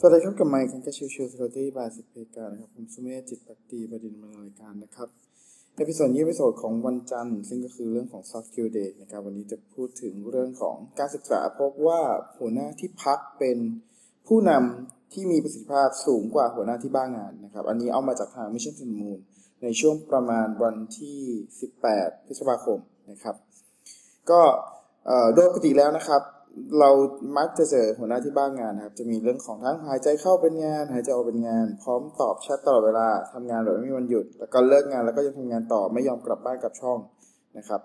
สวัสดีครับกับไมค์คันกชิวชิวสวัสดีบายสิบเพกานะครับผมสุเมธจิตปตีประดินมารายการนะครับเอพิโซดนี้เอพิโซดของวันจันทร์ ซึ่งก็คือเรื่องของ soft skill day นะครับวันนี้จะพูดถึงเรื่องของการศึกษาพบว่าหัวหน้าที่พักเป็นผู้นำที่มีประสิทธิภาพสูงกว่าหัวหน้าที่บ้างงานนะครับ อันนี้เอามาจากทาง Mission to the Moon ในช่วงประมาณวันที่ 18 พฤษภาคมนะครับ ก็โดยปกติแล้วนะครับ เรามักจะเจอหัวหน้าที่บ้างงานนะครับ จะมีเรื่องของทั้งหายใจเข้าเป็นงาน หายใจออกเป็นงาน พร้อมตอบแชทตลอดเวลาทำงานแบบไม่มีวันหยุด แล้วก็เลิกงานแล้วก็ยังทำงานต่อไม่ยอมกลับบ้านกลับช่องนะครับ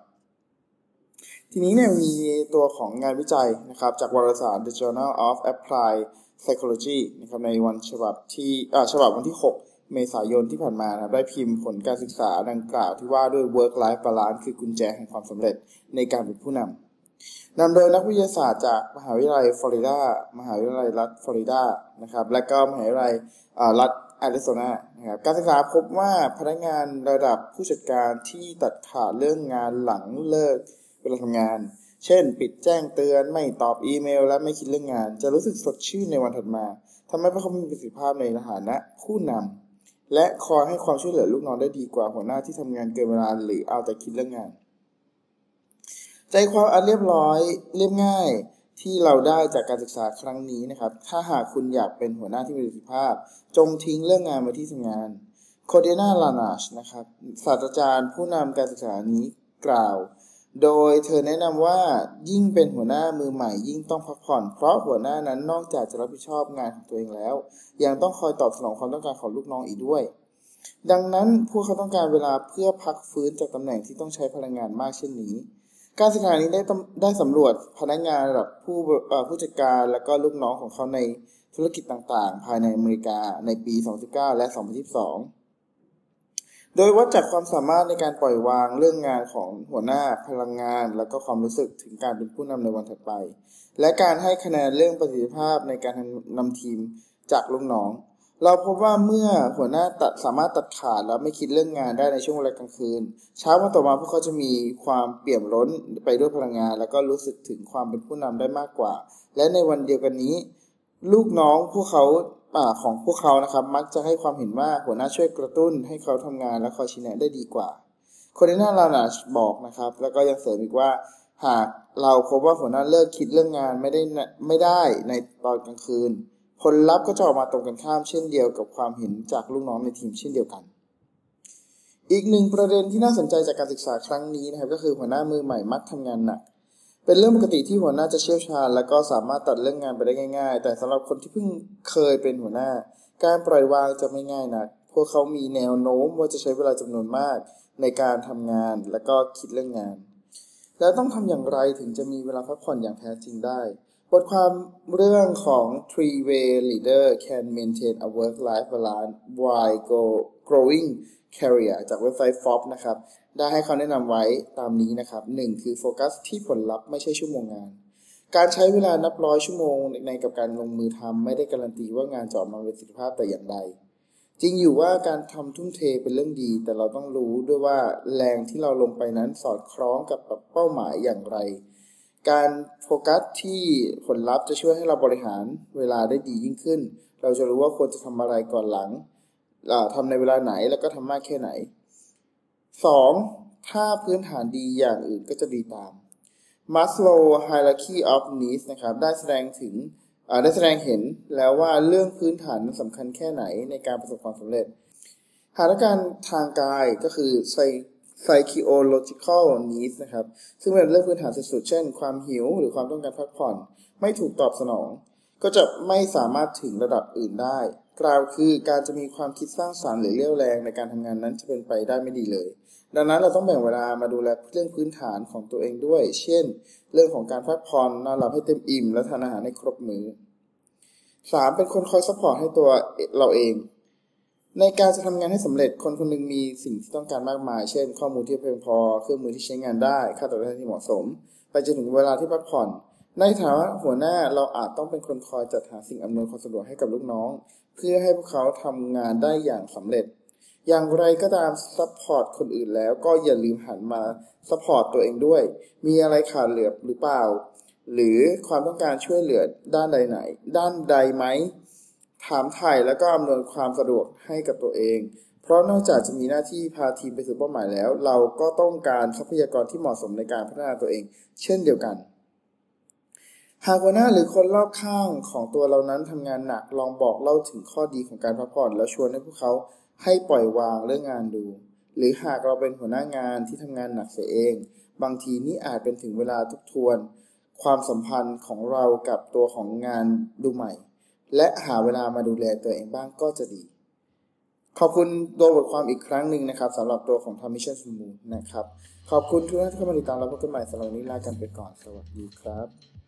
ทีนี้เนี่ยมีตัวของงานวิจัยนะครับ จากวารสาร The Journal of Applied Psychology นะครับในวันฉบับที่ฉบับวันที่ 6 เมษายนที่ผ่านมานะครับ ได้พิมพ์ผลการศึกษาดังกล่าวที่ว่าด้วย work life balance คือกุญแจแห่งความสำเร็จในการเป็นผู้นำ นำโดยนักวิทยาศาสตร์จากมหาวิทยาลัยฟลอริดา มหาวิทยาลัยรัฐฟลอริดา นะครับ และก็มหาวิทยาลัยรัฐแอริโซนานะครับ การศึกษาพบว่าพนักงานระดับผู้จัดการที่ตัดขาดเรื่องงานหลังเลิกเวลาทำงาน เช่น ปิดแจ้งเตือน ไม่ตอบอีเมล และไม่คิดเรื่องงาน จะรู้สึกสดชื่นในวันถัดมาทำให้พวกเขามีประสิทธิภาพในฐานะผู้นำและคอยให้ความช่วยเหลือลูกน้องได้ดีกว่าหัวหน้าที่ทำงานเกินเวลาหรือเอาแต่คิดเรื่องงาน ใจความอันเรียบร้อยเรียบง่ายที่เราได้จากการศึกษาครั้งนี้นะครับ ถ้าหากคุณอยากเป็นหัวหน้าที่มีประสิทธิภาพ จงทิ้งเรื่องงานมาที่ทำงานโคเดนาลานาชนะครับศาสตราจารย์ผู้นำการศึกษานี้กล่าว โดยเธอแนะนำว่ายิ่งเป็นหัวหน้ามือใหม่ ยิ่งต้องพักผ่อน เพราะหัวหน้านั้นนอกจากจะรับผิดชอบงานของตัวเองแล้ว ยังต้องคอยตอบสนองความต้องการของลูกน้องอีกด้วย ดังนั้นพวกเขาต้องการเวลาเพื่อพักฟื้นจากตำแหน่งที่ต้องใช้พลังงานมากเช่นนี้ การศึกษานี้ได้ได้สำรวจพนักงานระดับผู้ผู้จัดการและก็ลูกน้องของเขาในธุรกิจต่างๆ ภายในอเมริกาในปี 2019 และ 2022 โดยวัดจากความสามารถในการปล่อยวางเรื่องงานของหัวหน้าพลังงาน และก็ความรู้สึกถึงการเป็นผู้นำในวันถัดไป และการให้คะแนนเรื่องประสิทธิภาพในการนำทีมจากลูกน้อง เราพบว่าเมื่อหัวหน้าตัดสามารถตัดขาดแล้วไม่คิดเรื่องงานได้ในช่วงเวลากลางคืน เช้าวันต่อมาพวกเขาจะมีความเปี่ยมล้นไปด้วยพลังงาน แล้วก็รู้สึกถึงความเป็นผู้นำได้มากกว่า และในวันเดียวกันนี้ ลูกน้องพวกเขาของพวกเขานะครับ มักจะให้ความเห็นว่าหัวหน้าช่วยกระตุ้น ให้เขาทำงานและคอยชี้แนะได้ดีกว่าโคเดน่าลานาบอกนะครับ แล้วก็ยังเสริมอีกว่าหากเราพบว่าหัวหน้าเลิกคิดเรื่องงานไม่ได้ไม่ได้ในตอนกลางคืน ผลลัพธ์ก็จะออกมาตรงกันข้ามเช่นเดียวกับความเห็นจากลูกน้องในทีมเช่นเดียวกัน อีกหนึ่งประเด็นที่น่าสนใจจากการศึกษาครั้งนี้นะครับ ก็คือหัวหน้ามือใหม่มักทำงานหนักเป็นเรื่องปกติที่หัวหน้าจะเชี่ยวชาญ และก็สามารถตัดเรื่องงานไปได้ง่าย ๆ แต่สำหรับคนที่เพิ่งเคยเป็นหัวหน้า การปล่อยวางจะไม่ง่ายนัก พวกเขามีแนวโน้มว่าจะใช้เวลาจำนวนมากในการทำงานและก็คิดเรื่องงาน แล้วต้องทำอย่างไรถึงจะมีเวลาพักผ่อนอย่างแท้จริงได้ บทความเรื่องของ three way leader can maintain a work life balance while growing career จากเว็บไซต์ Forbes นะครับ ได้ให้เขาแนะนำไว้ตามนี้นะครับ 1. คือโฟกัสที่ผลลัพธ์ไม่ใช่ชั่วโมงงาน การใช้เวลานับร้อยชั่วโมงในกับการลงมือทำไม่ได้การันตีว่างานจะออกมาเป็นประสิทธิภาพแต่อย่างใด จริงอยู่ว่าการทำทุ่มเทเป็นเรื่องดี แต่เราต้องรู้ด้วยว่าแรงที่เราลงไปนั้นสอดคล้องกับเป้าหมายอย่างไร การโฟกัสที่ผลลัพธ์จะช่วยให้เราบริหารเวลาได้ดียิ่งขึ้น เราจะรู้ว่าควรจะทำอะไรก่อนหลังทำในเวลาไหนแล้วก็ทำมากแค่ไหน 2. ถ้าพื้นฐานดีอย่างอื่นก็จะดีตาม Maslow Hierarchy of Needs นะครับ ได้แสดงถึงได้แสดงเห็นแล้วว่าเรื่องพื้นฐานสำคัญแค่ไหนในการประสบความสำเร็จ หากการทางกายก็คือ psychological needs นะครับ ซึ่งเป็นเรื่องพื้นฐานสุดๆ เช่น ความหิวหรือความต้องการพักผ่อน ไม่ถูกตอบสนอง ก็จะไม่สามารถถึงระดับอื่นได้ กล่าวคือการจะมีความคิดสร้างสรรค์หรือเรี่ยวแรงในการทำงานนั้นจะเป็นไปได้ไม่ดีเลย ดังนั้นเราต้องแบ่งเวลามาดูแลเรื่องพื้นฐานของตัวเองด้วย เช่น เรื่องของการพักผ่อนนอนหลับให้เต็มอิ่ม และทานอาหารให้ครบมื้อ 3. เป็นคนคอย support ให้ตัวเราเอง ในการจะทำงานให้สำเร็จคนคนนึงมีสิ่งที่ต้องการมากมาย เช่น ข้อมูลที่เพียงพอ เครื่องมือที่ใช้งานได้ ค่าตอบแทนที่เหมาะสม ไปจนถึงเวลาที่พักผ่อน ในฐานะหัวหน้าเราอาจต้องเป็นคนคอยจัดหาสิ่งอำนวยความสะดวกให้กับลูกน้อง เพื่อให้พวกเขาทำงานได้อย่างสำเร็จ อย่างไรก็ตาม support คนอื่นแล้วก็อย่าลืมหันมา support ตัวเองด้วย มีอะไรขาดเหลือหรือเปล่า หรือความต้องการช่วยเหลือด้านใดไหน ด้านใดไหม ถามไถ่แล้วก็อำนวยความสะดวกให้กับตัวเอง เพราะนอกจากจะมีหน้าที่พาทีมไปสู่เป้าหมายแล้ว เราก็ต้องการทรัพยากรที่เหมาะสมในการพัฒนาตัวเอง เช่นเดียวกัน หากหัวหน้าหรือคนรอบข้างของตัวเรานั้นทำงานหนักลองบอกเล่าถึงข้อดีของการพักผ่อน แล้วชวนให้พวกเขาให้ปล่อยวางเรื่องงานดู หรือหากเราเป็นหัวหน้างานที่ทำงานหนักเสียเอง บางทีนี่อาจเป็นถึงเวลาทบทวน ความสัมพันธ์ของเรากับตัวของงานดูใหม่ และหาเวลามาดูแลตัวเองบ้างก็จะดี ขอบคุณตัวบทความอีกครั้งหนึ่งนะครับสำหรับตัวของทอมิชันสมูนะครับ ขอบคุณทุกท่านที่เข้ามาติดตามรับพบกันใหม่สำหรับวันนี้ลากันไปก่อนสวัสดีครับ